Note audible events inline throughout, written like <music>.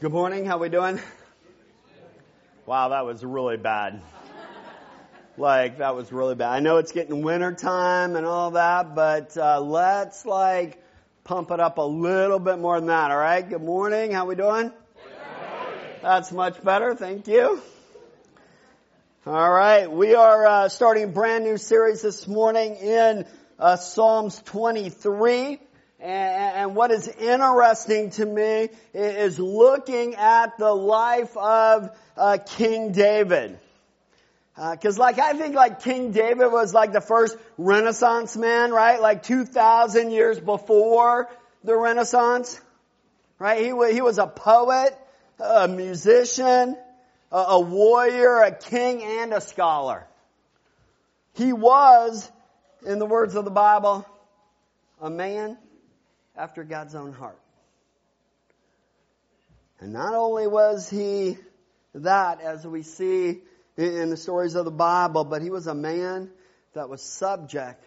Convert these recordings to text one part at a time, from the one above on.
Good morning. How we doing? Wow, that was really bad. Like that was really bad. I know it's getting winter time and all that, but uh, let's like pump it up a little bit more than that. All right. Good morning. How we doing? That's much better. Thank you. All right. We are uh, starting a brand new series this morning in uh, Psalms 23. And what is interesting to me is looking at the life of uh, King David. Because, uh, like, I think like King David was like the first Renaissance man, right? Like 2,000 years before the Renaissance, right? He, he was a poet, a musician, a, a warrior, a king, and a scholar. He was, in the words of the Bible, a man after God's own heart. And not only was he that, as we see in the stories of the Bible, but he was a man that was subject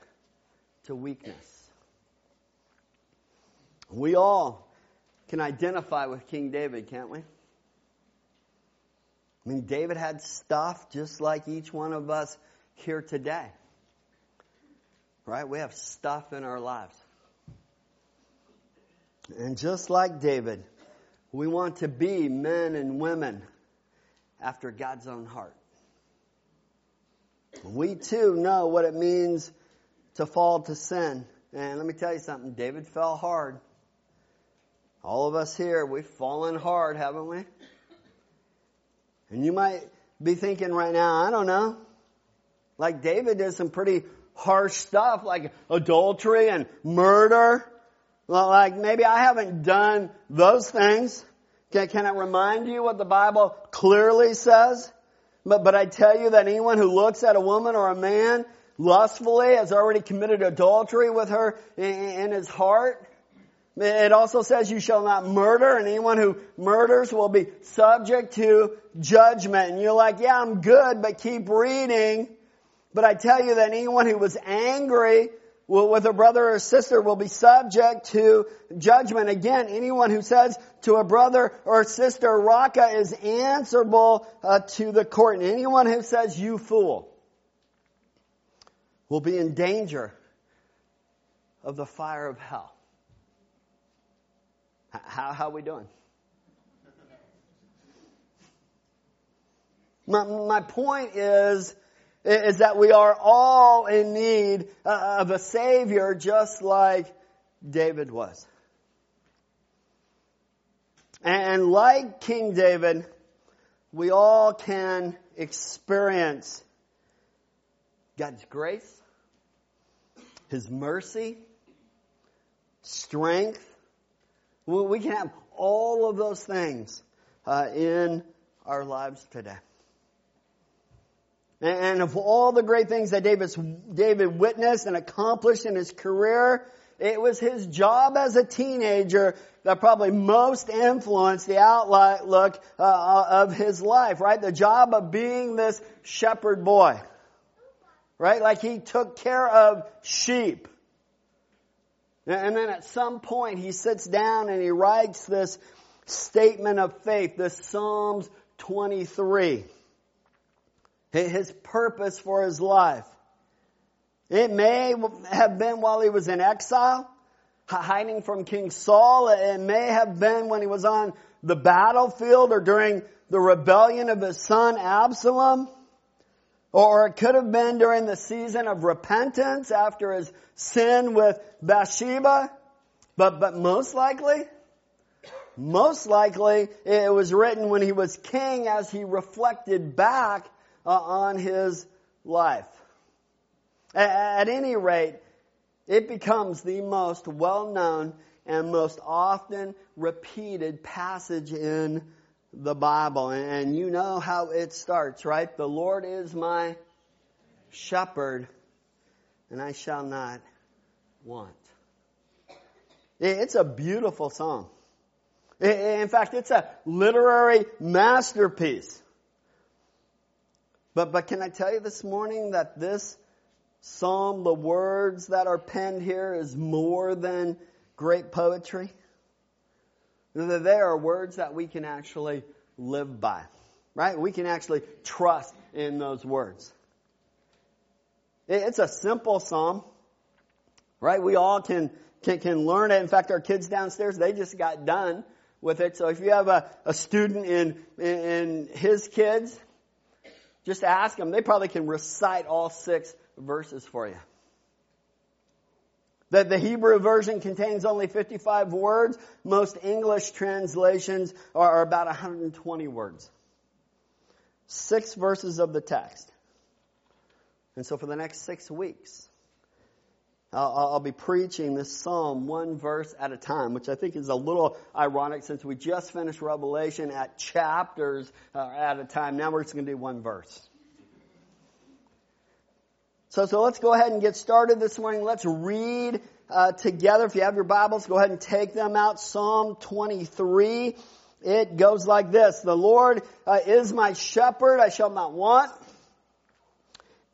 to weakness. We all can identify with King David, can't we? I mean, David had stuff just like each one of us here today. Right? We have stuff in our lives. And just like David, we want to be men and women after God's own heart. We too know what it means to fall to sin. And let me tell you something, David fell hard. All of us here, we've fallen hard, haven't we? And you might be thinking right now, I don't know. Like David did some pretty harsh stuff like adultery and murder like maybe I haven't done those things. Can, can I remind you what the Bible clearly says? But, but I tell you that anyone who looks at a woman or a man lustfully has already committed adultery with her in, in his heart. It also says you shall not murder and anyone who murders will be subject to judgment. And you're like, yeah, I'm good, but keep reading. But I tell you that anyone who was angry with a brother or sister will be subject to judgment. Again, anyone who says to a brother or sister, Raca is answerable uh, to the court. And anyone who says, you fool, will be in danger of the fire of hell. How, how are we doing? My, my point is, is that we are all in need uh, of a Savior just like David was. And like King David, we all can experience God's grace, His mercy, strength. We can have all of those things uh, in our lives today. And of all the great things that David witnessed and accomplished in his career, it was his job as a teenager that probably most influenced the outlook uh, of his life, right? The job of being this shepherd boy, right? Like he took care of sheep. And then at some point he sits down and he writes this statement of faith, this Psalms 23 his purpose for his life. It may have been while he was in exile, hiding from King Saul. It may have been when he was on the battlefield or during the rebellion of his son Absalom. Or it could have been during the season of repentance after his sin with Bathsheba. But, but most likely, most likely it was written when he was king as he reflected back uh, on his life. At any rate, it becomes the most well known and most often repeated passage in the Bible. And you know how it starts, right? The Lord is my shepherd, and I shall not want. It's a beautiful song. In fact, it's a literary masterpiece. But, but can I tell you this morning that this psalm, the words that are penned here, is more than great poetry? They are words that we can actually live by, right? We can actually trust in those words. It's a simple psalm, right? We all can, can, can learn it. In fact, our kids downstairs, they just got done with it. So if you have a, a student in, in, in his kids, just ask them. They probably can recite all six verses for you. That the Hebrew version contains only 55 words. Most English translations are about 120 words. Six verses of the text. And so for the next six weeks, I'll, be preaching this psalm one verse at a time, which I think is a little ironic since we just finished Revelation at chapters uh, at a time. Now we're just going to do one verse. So, so let's go ahead and get started this morning. Let's read uh, together. If you have your Bibles, go ahead and take them out. Psalm 23. It goes like this. The Lord uh, is my shepherd. I shall not want.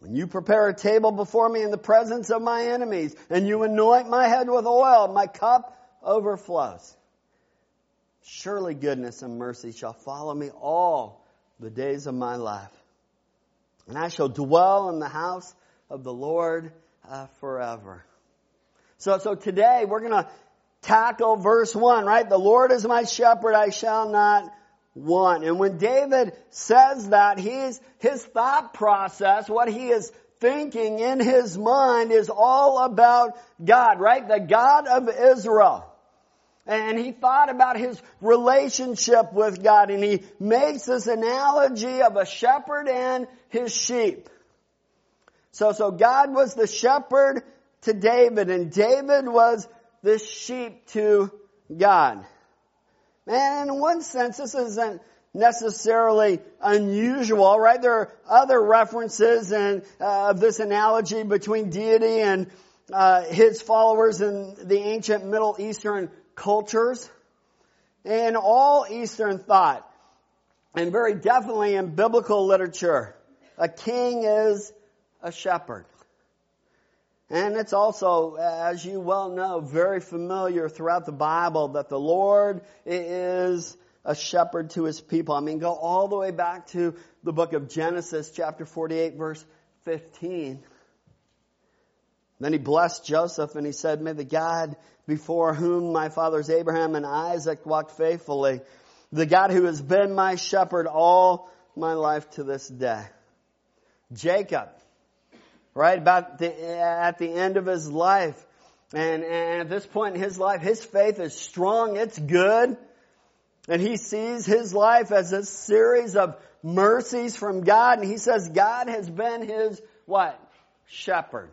When you prepare a table before me in the presence of my enemies, and you anoint my head with oil, my cup overflows. Surely goodness and mercy shall follow me all the days of my life. And I shall dwell in the house of the Lord uh, forever. So, so today we're gonna tackle verse one, right? The Lord is my shepherd, I shall not want. And when David says that, he's, his thought process, what he is thinking in his mind is all about God, right? The God of Israel. And he thought about his relationship with God and he makes this analogy of a shepherd and his sheep. So, so God was the shepherd to David and David was the sheep to God. And in one sense, this isn't necessarily unusual, right? There are other references and uh, of this analogy between deity and uh, his followers in the ancient Middle Eastern cultures. In all Eastern thought, and very definitely in biblical literature, a king is a shepherd. And it's also, as you well know, very familiar throughout the Bible that the Lord is a shepherd to his people. I mean, go all the way back to the book of Genesis, chapter 48, verse 15. Then he blessed Joseph and he said, May the God before whom my fathers Abraham and Isaac walked faithfully, the God who has been my shepherd all my life to this day. Jacob, right about the, at the end of his life. And, and at this point in his life, his faith is strong, it's good. And he sees his life as a series of mercies from God. And he says God has been his what? Shepherd.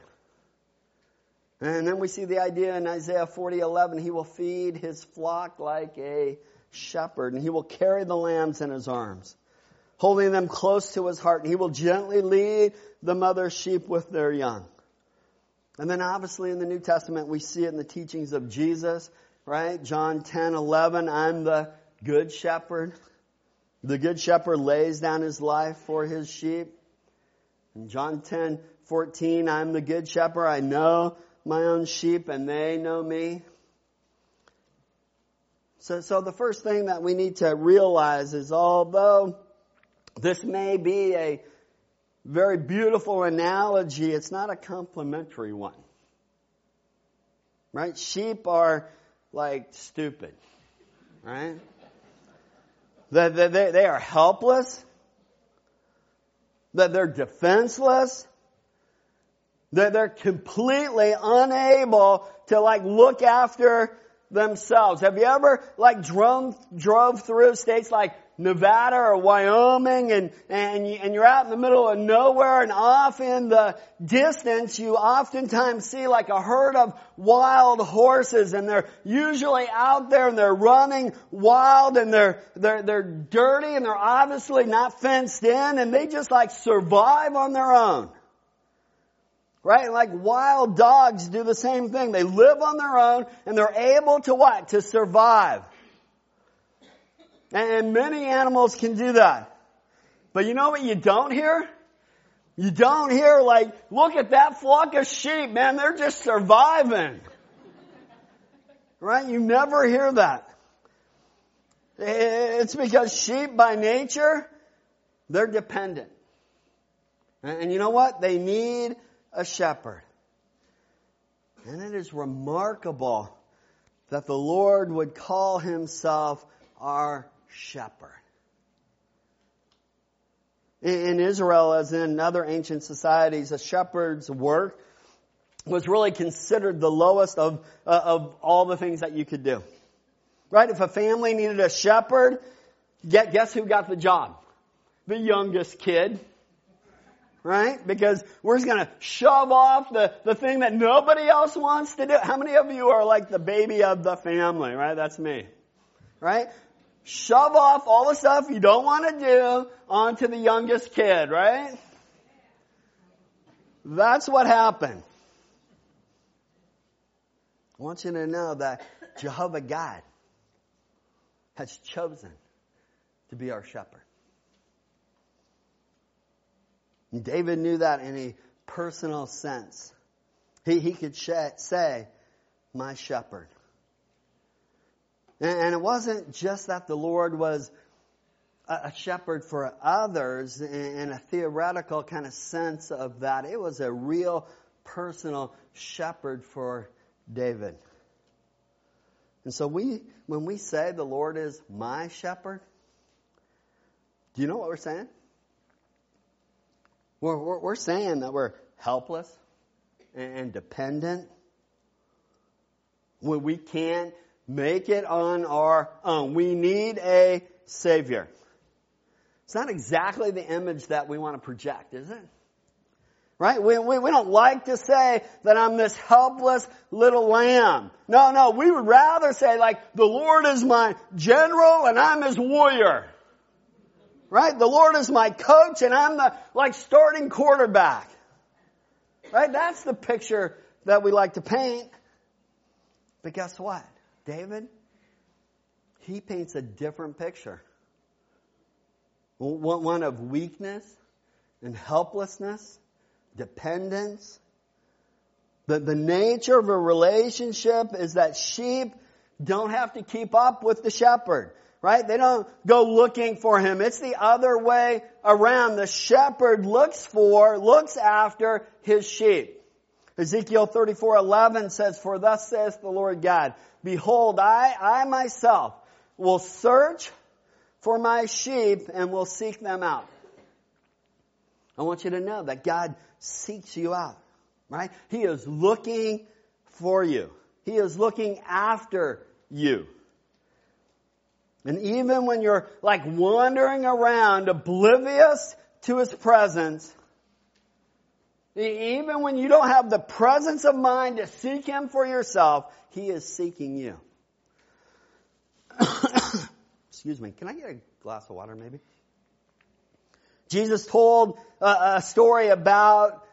And then we see the idea in Isaiah 40, 11, he will feed his flock like a shepherd and he will carry the lambs in his arms holding them close to his heart. And he will gently lead the mother sheep with their young. And then obviously in the New Testament, we see it in the teachings of Jesus, right? John 10, 11, I'm the good shepherd. The good shepherd lays down his life for his sheep. In John 10, 14, I'm the good shepherd. I know my own sheep and they know me. So, so the first thing that we need to realize is although this may be a very beautiful analogy. It's not a complimentary one. Right? Sheep are like stupid. Right? That they, they, they are helpless. That they're defenseless. That they're completely unable to like look after themselves. Have you ever like drove, drove through states like Nevada or Wyoming and, and, and you're out in the middle of nowhere and off in the distance you oftentimes see like a herd of wild horses and they're usually out there and they're running wild and they're, they're, they're dirty and they're obviously not fenced in and they just like survive on their own. Right? Like wild dogs do the same thing. They live on their own and they're able to what? To survive. And many animals can do that. But you know what you don't hear? You don't hear like, look at that flock of sheep, man, they're just surviving. Right? You never hear that. It's because sheep by nature, they're dependent. And you know what? They need a shepherd. And it is remarkable that the Lord would call himself our shepherd. In Israel, as in other ancient societies, a shepherd's work was really considered the lowest of, uh, of all the things that you could do. Right? If a family needed a shepherd, guess who got the job? The youngest kid. Right? Because we're just gonna shove off the, the thing that nobody else wants to do. How many of you are like the baby of the family? Right? That's me. Right? Shove off all the stuff you don't want to do onto the youngest kid, right? That's what happened. I want you to know that Jehovah God has chosen to be our shepherd. And David knew that in a personal sense. He, he could say, my shepherd. And it wasn't just that the Lord was a shepherd for others in a theoretical kind of sense of that. It was a real personal shepherd for David. And so we, when we say the Lord is my shepherd, do you know what we're saying? We're, we're, we're saying that we're helpless and dependent. When we can't make it on our own. We need a Savior. It's not exactly the image that we want to project, is it? Right? We, we, we don't like to say that I'm this helpless little lamb. No, no, we would rather say like, the Lord is my general and I'm his warrior. Right? The Lord is my coach and I'm the, like, starting quarterback. Right? That's the picture that we like to paint. But guess what? David, he paints a different picture. One of weakness and helplessness, dependence. The, the nature of a relationship is that sheep don't have to keep up with the shepherd, right? They don't go looking for him. It's the other way around. The shepherd looks for, looks after his sheep. Ezekiel 34:11 says, "For thus saith the Lord God, Behold, I, I myself will search for my sheep and will seek them out." I want you to know that God seeks you out, right? He is looking for you. He is looking after you. And even when you're like wandering around oblivious to His presence, even when you don't have the presence of mind to seek Him for yourself, He is seeking you. <coughs> Excuse me. Can I get a glass of water maybe? Jesus told a, a story about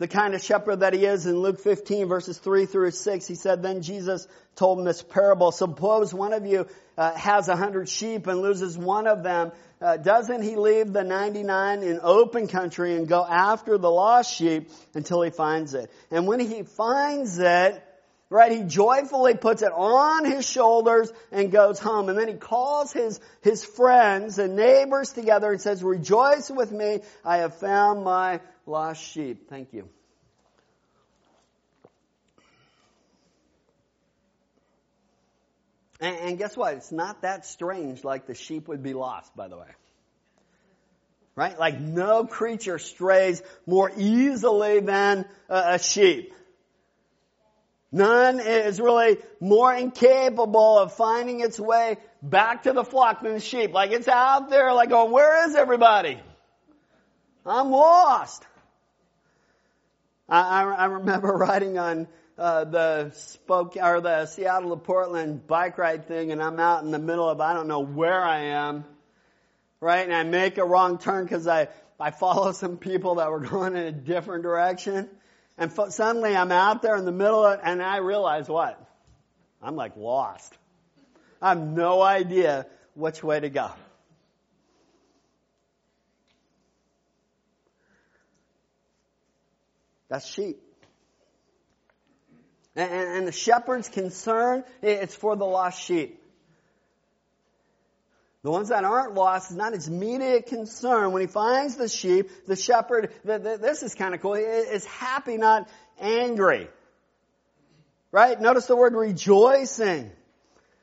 the kind of shepherd that he is in Luke 15 verses 3 through 6. He said, then Jesus told him this parable. Suppose one of you uh, has a hundred sheep and loses one of them uh, doesn't he leave the 99 in open country and go after the lost sheep until he finds it? And when he finds it, right, he joyfully puts it on his shoulders and goes home. And then he calls his, his friends and neighbors together and says, rejoice with me, I have found my lost sheep. Thank you. And, and guess what? It's not that strange like the sheep would be lost, by the way. Right? Like no creature strays more easily than a, a sheep. None is really more incapable of finding its way back to the flock than the sheep. Like it's out there, like, oh, where is everybody? I'm lost. I, I, I remember <laughs> riding on uh, the spoke or the Seattle to Portland bike ride thing, and I'm out in the middle of I don't know where I am, right? And I make a wrong turn because I I follow <laughs> some people that were <laughs> going in a different direction, and fo- suddenly I'm out there in the middle, of, and I realize what? I'm like lost. I have no idea which way to go. That's sheep. And, and the shepherd's concern, it's for the lost sheep. The ones that aren't lost is not his immediate concern. When he finds the sheep, the shepherd, the, the, this is kind of cool, He is happy, not angry. Right? Notice the word rejoicing.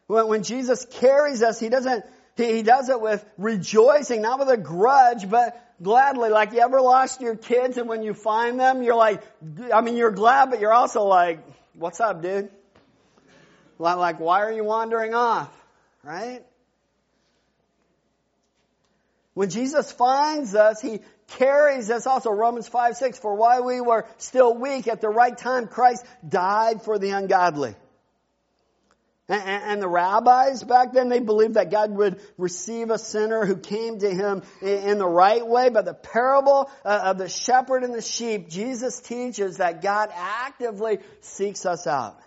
When, when Jesus carries us, he doesn't, he, he does it with rejoicing, not with a grudge, but gladly. Like you ever lost your kids and when you find them, you're like, I mean, you're glad, but you're also like, what's up, dude? Like, why are you wandering off? Right? When Jesus finds us, He carries us also. Romans 5, 6, for while we were still weak, at the right time, Christ died for the ungodly. And, the rabbis back then, they believed that God would receive a sinner who came to him in the right way. But the parable uh, of the shepherd and the sheep, Jesus teaches that God actively seeks us out.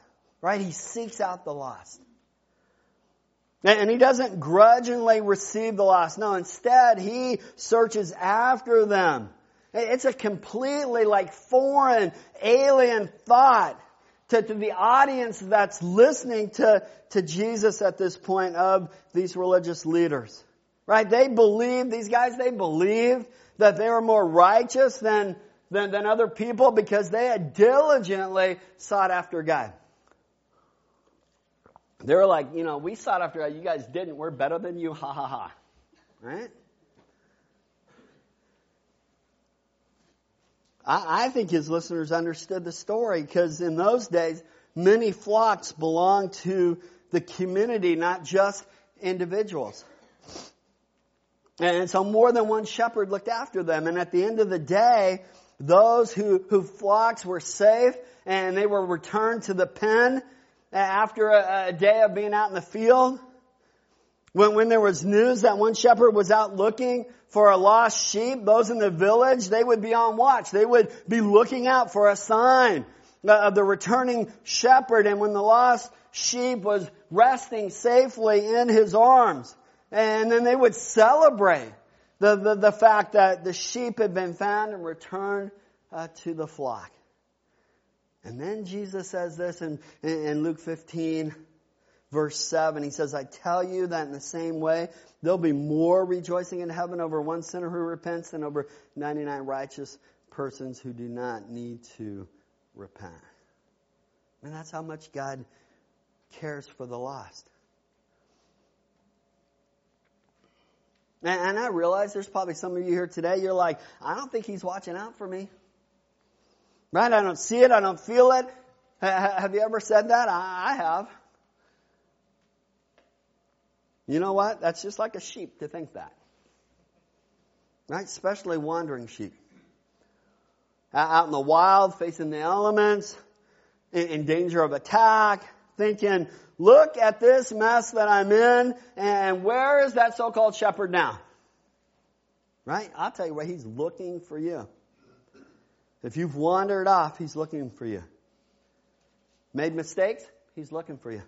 Right? He seeks out the lost. And he doesn't grudgingly receive the lost. No, instead, he searches after them. It's a completely like foreign, alien thought to, to the audience that's listening to, to Jesus at this point of these religious leaders. Right? They believe, these guys, they believe that they were more righteous than, than, than other people because they had diligently sought after God. They were like, you know, we sought after God, you guys didn't, we're better than you, ha ha ha. Right? I, I think his listeners understood the story because in those days, many flocks belonged to the community, not just individuals. And so more than one shepherd looked after them. And at the end of the day, those who, who flocks were safe and they were returned to the pen after a, a day of being out in the field. When, when there was news that one shepherd was out looking for a lost sheep, those in the village, they would be on watch. They would be looking out for a sign of the returning shepherd. And when the lost sheep was resting safely in his arms, and then they would celebrate the, the, the fact that the sheep had been found and returned uh, to the flock. And then Jesus says this in, in Luke 15, verse 7. He says, I tell you that in the same way, there'll be more rejoicing in heaven over one sinner who repents than over 99 righteous persons who do not need to repent. And that's how much God cares for the lost. And, I realize there's probably some of you here today, you're like, I don't think he's watching out for me. Right? I don't see it. I don't feel it. Have you ever said that? I have. You know what? That's just like a sheep to think that. Right? Especially wandering sheep. Out in the wild, facing the elements, in danger of attack, thinking, look at this mess that I'm in, and where is that so-called shepherd now? Right? I'll tell you what, he's looking for you. If you've wandered off, he's looking for you. Made mistakes, he's looking for you.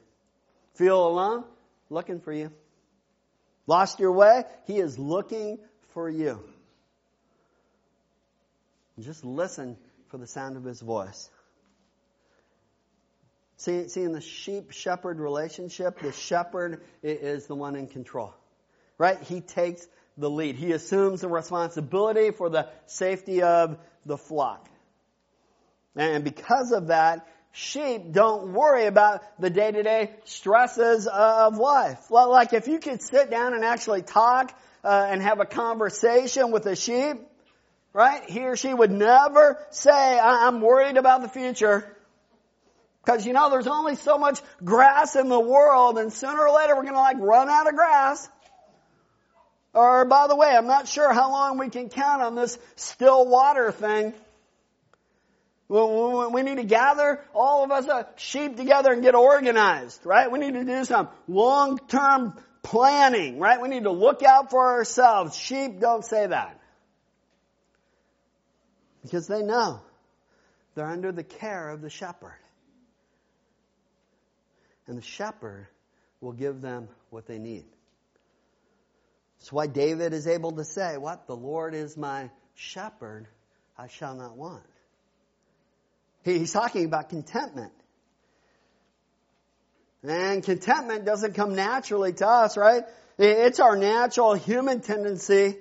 Feel alone, looking for you. Lost your way? He is looking for you. Just listen for the sound of his voice. See, see, in the sheep shepherd relationship, the shepherd is the one in control. Right? He takes the lead. He assumes the responsibility for the safety of the flock. And because of that, sheep don't worry about the day-to-day stresses of life. Well, like if you could sit down and actually talk uh, and have a conversation with a sheep, right? He or she would never say, I'm worried about the future. Because you know, there's only so much grass in the world and sooner or later we're gonna like run out of grass. Or by the way, I'm not sure how long we can count on this still water thing. We need to gather all of us uh, sheep together and get organized, right? We need to do some long-term planning, right? We need to look out for ourselves. Sheep don't say that. Because they know they're under the care of the shepherd. And the shepherd will give them what they need. That's why David is able to say, What? The Lord is my shepherd, I shall not want. He's talking about contentment. And contentment doesn't come naturally to us, right? It's our natural human tendency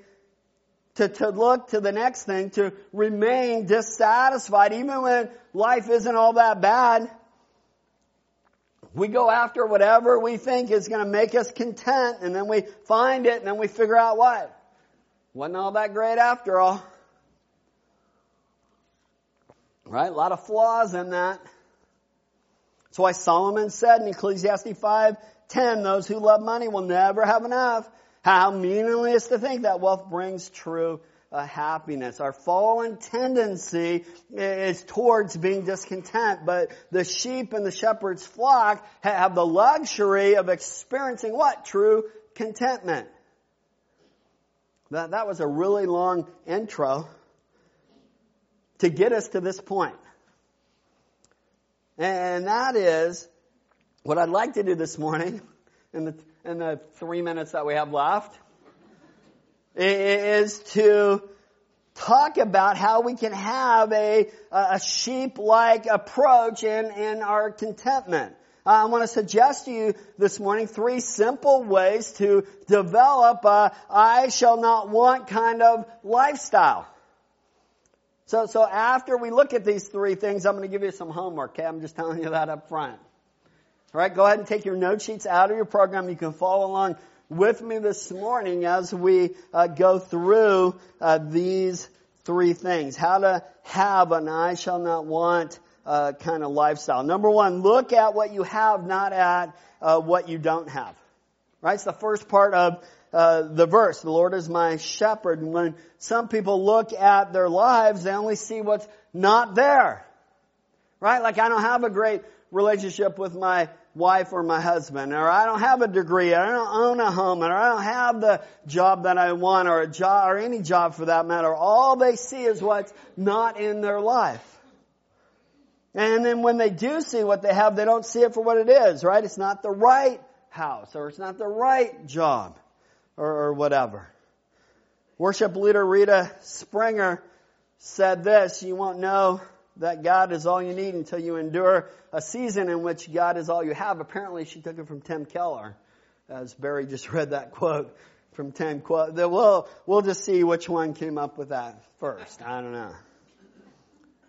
to, to look to the next thing, to remain dissatisfied, even when life isn't all that bad. We go after whatever we think is going to make us content, and then we find it, and then we figure out what? Wasn't all that great after all. Right? A lot of flaws in that. That's why Solomon said in Ecclesiastes 5, 10, those who love money will never have enough. How meaningless to think that wealth brings true uh, happiness. Our fallen tendency is towards being discontent, but the sheep and the shepherd's flock have the luxury of experiencing what? True contentment. That, that was a really long intro to get us to this point. And that is what I'd like to do this morning in the, in the three minutes that we have left is to talk about how we can have a, a sheep-like approach in, in our contentment. Uh, I want to suggest to you this morning three simple ways to develop a I shall not want kind of lifestyle. So, so after we look at these three things, I'm going to give you some homework. Okay, I'm just telling you that up front. All right, go ahead and take your note sheets out of your program. You can follow along with me this morning as we uh, go through uh, these three things. How to have an I shall not want uh, kind of lifestyle. Number one, look at what you have, not at uh, what you don't have. Right? It's the first part of uh, the verse. The Lord is my shepherd. And when some people look at their lives, they only see what's not there. Right? Like I don't have a great relationship with my wife or my husband, or I don't have a degree, or I don't own a home, or I don't have the job that I want, or a job, or any job for that matter. All they see is what's not in their life. And then when they do see what they have, they don't see it for what it is, right? It's not the right house, or it's not the right job, or, or whatever. Worship leader Rita Springer said this, you won't know that God is all you need until you endure a season in which God is all you have. Apparently, she took it from Tim Keller, as Barry just <laughs> read that quote from Tim. Quote. We'll, we'll just see which one came up with that first. I don't know.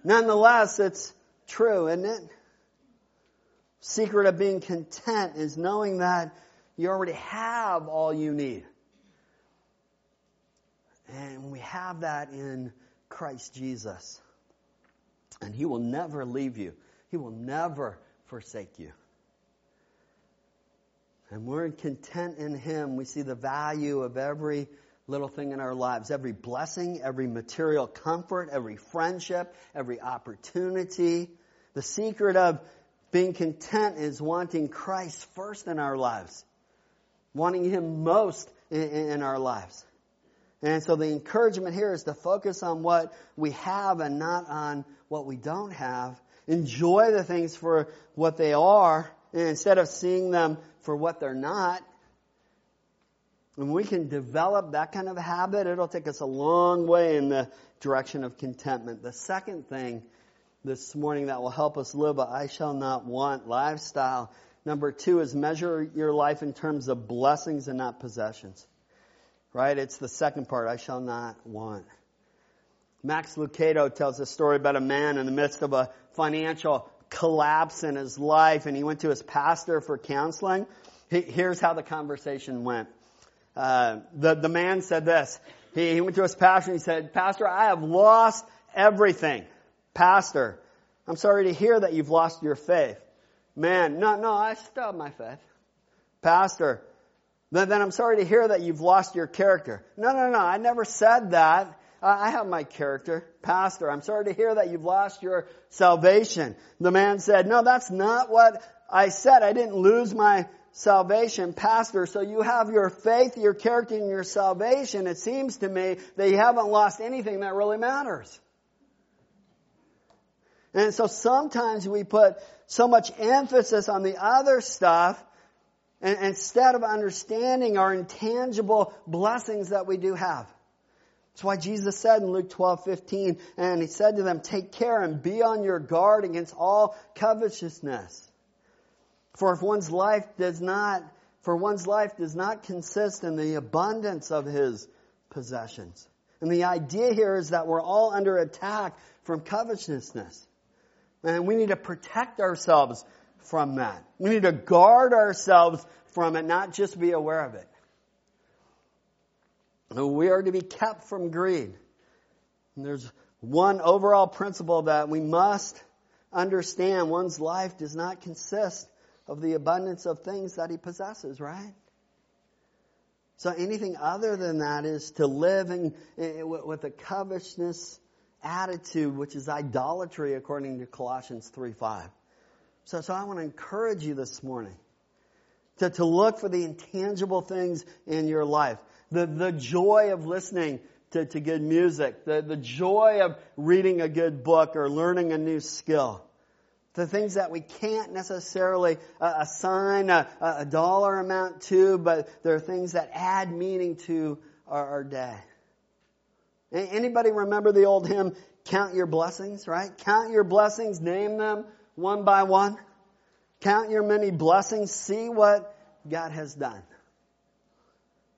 Nonetheless, it's true, isn't it? Secret of being content is knowing that you already have all you need. And we have that in Christ Jesus. And He will never leave you. He will never forsake you. And we're content in Him. We see the value of every little thing in our lives, every blessing, every material comfort, every friendship, every opportunity. The secret of being content is wanting Christ first in our lives, wanting Him most in, in our lives. And so the encouragement here is to focus on what we have and not on what we don't have. Enjoy the things for what they are instead of seeing them for what they're not. And we can develop that kind of habit, it'll take us a long way in the direction of contentment. The second thing this morning that will help us live a I shall not want lifestyle. Number two is measure your life in terms of blessings and not possessions. Right? It's the second part. I shall not want. Max Lucado tells a story about a man in the midst of a financial collapse in his life and he went to his pastor for counseling. Here's how the conversation went. Uh, the, the man said this. He, he went to his pastor and he said, Pastor, I have lost everything. Pastor, I'm sorry to hear that you've lost your faith. Man, no, no, I still have my faith. Pastor, then, then I'm sorry to hear that you've lost your character. No, no, no, I never said that. I have my character. Pastor, I'm sorry to hear that you've lost your salvation. The man said, no, that's not what I said. I didn't lose my salvation. Pastor, so you have your faith, your character, and your salvation. It seems to me that you haven't lost anything that really matters. And so sometimes we put so much emphasis on the other stuff and instead of understanding our intangible blessings that we do have. That's why Jesus said in Luke 12, 15, and he said to them, take care and be on your guard against all covetousness. For if one's life does not, for one's life does not consist in the abundance of his possessions. And the idea here is that we're all under attack from covetousness. And we need to protect ourselves from that. We need to guard ourselves from it, not just be aware of it. We are to be kept from greed. And there's one overall principle that we must understand. One's life does not consist of the abundance of things that he possesses, right? So anything other than that is to live in, in, with a covetousness attitude, which is idolatry according to Colossians 3 5. So, so I want to encourage you this morning to, to look for the intangible things in your life. The, the joy of listening to, to good music, the, the joy of reading a good book or learning a new skill. The things that we can't necessarily uh, assign a, a, dollar amount to, but there are things that add meaning to our, our day. Anybody remember the old hymn, Count Your Blessings, right? Count your blessings, name them one by one. Count your many blessings, see what God has done.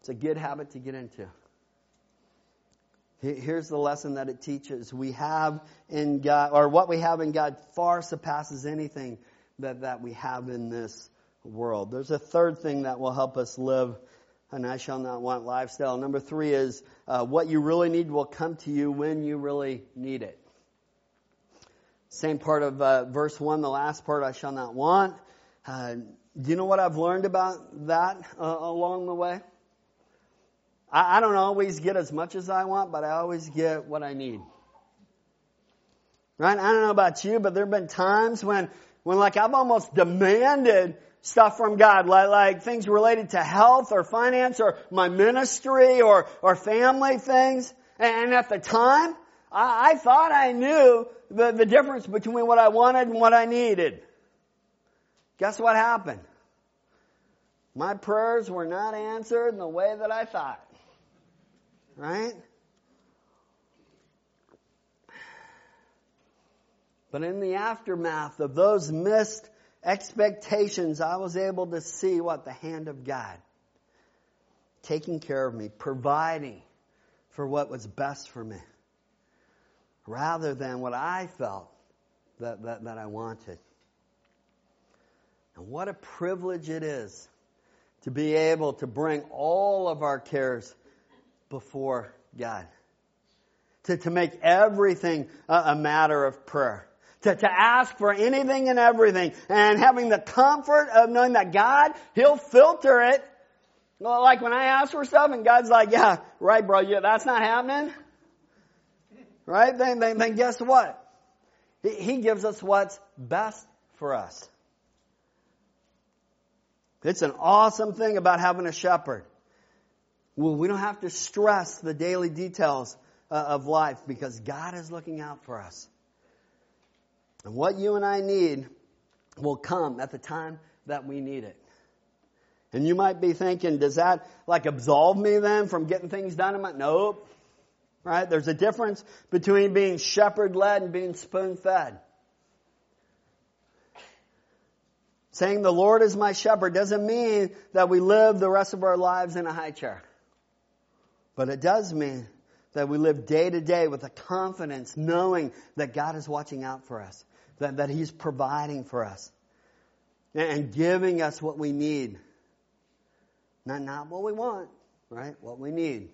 It's a good habit to get into. Here's the lesson that it teaches. We have in God, or what we have in God far surpasses anything that, that we have in this world. There's a third thing that will help us live an I shall not want lifestyle. Number three is uh, what you really need will come to you when you really need it. Same part of uh, verse one, the last part, I shall not want. Uh, do you know what I've learned about that uh, along the way? I, I don't always get as much as I want, but I always get what I need. Right? I don't know about you, but there have been times when, when like I've almost demanded stuff from God, like, like things related to health or finance or my ministry or, or family things. And at the time, I, I thought I knew the, the difference between what I wanted and what I needed. Guess what happened? My prayers were not answered in the way that I thought. Right? But in the aftermath of those missed expectations, I was able to see what the hand of God taking care of me, providing for what was best for me, rather than what I felt that, that, that I wanted. And what a privilege it is to be able to bring all of our cares before God. To, to make everything a, a matter of prayer to, to ask for anything and everything and having the comfort of knowing that God, He'll filter it. Well, like when I ask for stuff and God's like, yeah, right bro, yeah, that's not happening. Right? Then, then, then guess what? He, he gives us what's best for us. It's an awesome thing about having a shepherd. Well, we don't have to stress the daily details uh, of life because God is looking out for us. And what you and I need will come at the time that we need it. And you might be thinking, does that like absolve me then from getting things done in my, nope. Right? There's a difference between being shepherd led and being spoon fed. Saying the Lord is my shepherd doesn't mean that we live the rest of our lives in a high chair. But it does mean that we live day to day with a confidence knowing that God is watching out for us that, that He's providing for us and giving us what we need. Not, not what we want, right? What we need.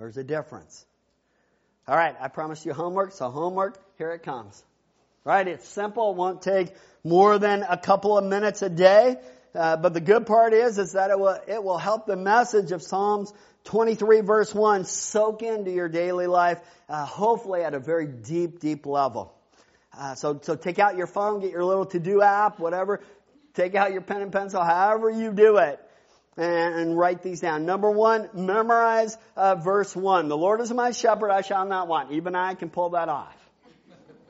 There's a difference. All right, I promised you homework, so homework, here it comes. Right? It's simple. Won't take more than a couple of minutes a day. Uh, but the good part is, is that it will, it will help the message of Psalms 23 verse 1 soak into your daily life, uh, hopefully at a very deep, deep level. Uh, so, so take out your phone, get your little to-do app, whatever. Take out your pen and pencil, however you do it, and write these down. Number one, memorize uh, verse one. The Lord is my shepherd; I shall not want. Even I can pull that off.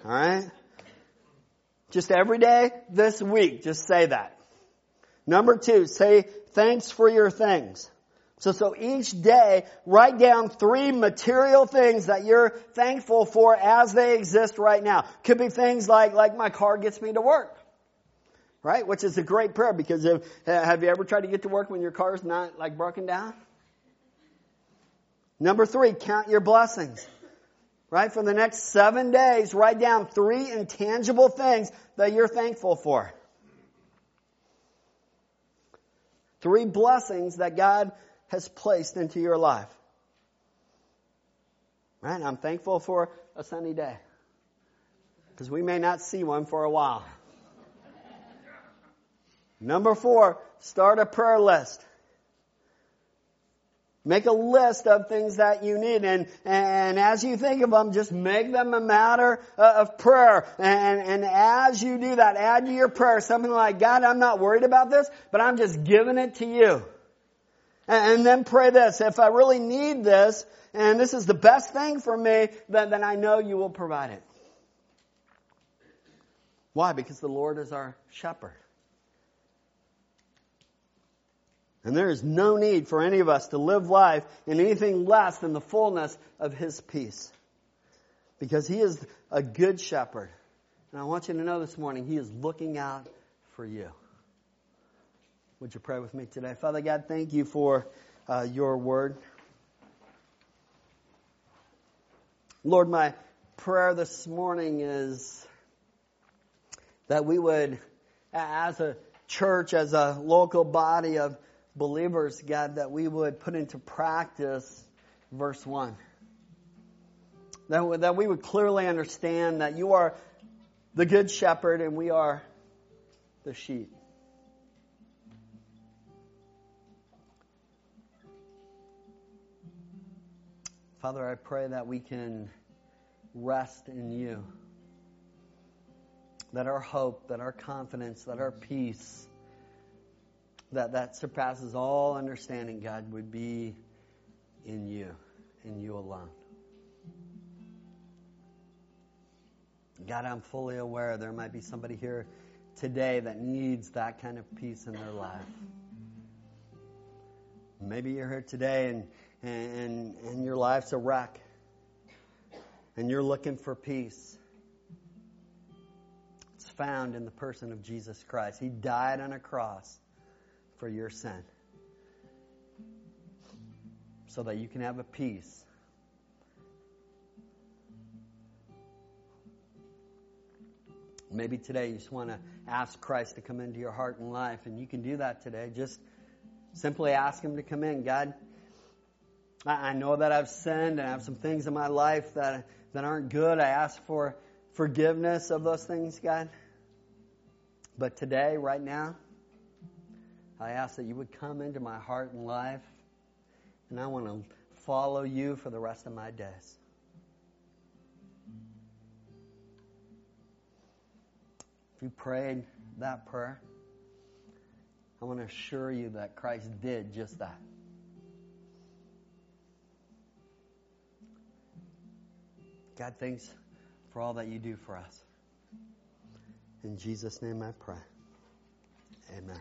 All right. Just every day this week, just say that. Number two, say thanks for your things. So, so each day, write down three material things that you're thankful for as they exist right now. Could be things like, like my car gets me to work. Right? Which is a great prayer because if, uh, have you ever tried to get to work when your car's not like broken down? Number three, count your blessings. Right? For the next seven days, write down three intangible things that you're thankful for. Three blessings that God has placed into your life. Right? I'm thankful for a sunny day. Because we may not see one for a while. Number four, start a prayer list. Make a list of things that you need and, and as you think of them, just make them a matter uh, of prayer. And, and as you do that, add to your prayer something like, God, I'm not worried about this, but I'm just giving it to you. And, and then pray this, if I really need this, and this is the best thing for me, then, then I know you will provide it. Why? Because the Lord is our shepherd. And there is no need for any of us to live life in anything less than the fullness of His peace. Because He is a good shepherd. And I want you to know this morning, He is looking out for you. Would you pray with me today? Father God, thank you for uh, your word. Lord, my prayer this morning is that we would, as a church, as a local body of believers, God, that we would put into practice verse 1. That, that we would clearly understand that you are the good shepherd and we are the sheep. Father, I pray that we can rest in you. That our hope, that our confidence, that our peace that that surpasses all understanding, God, would be in you, in you alone. God, I'm fully aware there might be somebody here today that needs that kind of peace in their life. Maybe you're here today and, and, and your life's a wreck and you're looking for peace. It's found in the person of Jesus Christ. He died on a cross for your sin so that you can have a peace. Maybe today you just want to ask Christ to come into your heart and life, and you can do that today. Just simply ask Him to come in. God, I know that I've sinned and I have some things in my life that, that aren't good. I ask for forgiveness of those things, God. But today, right now, I ask that you would come into my heart and life, and I want to follow you for the rest of my days. If you prayed that prayer, I want to assure you that Christ did just that. God, thanks for all that you do for us. In Jesus' name I pray. Amen.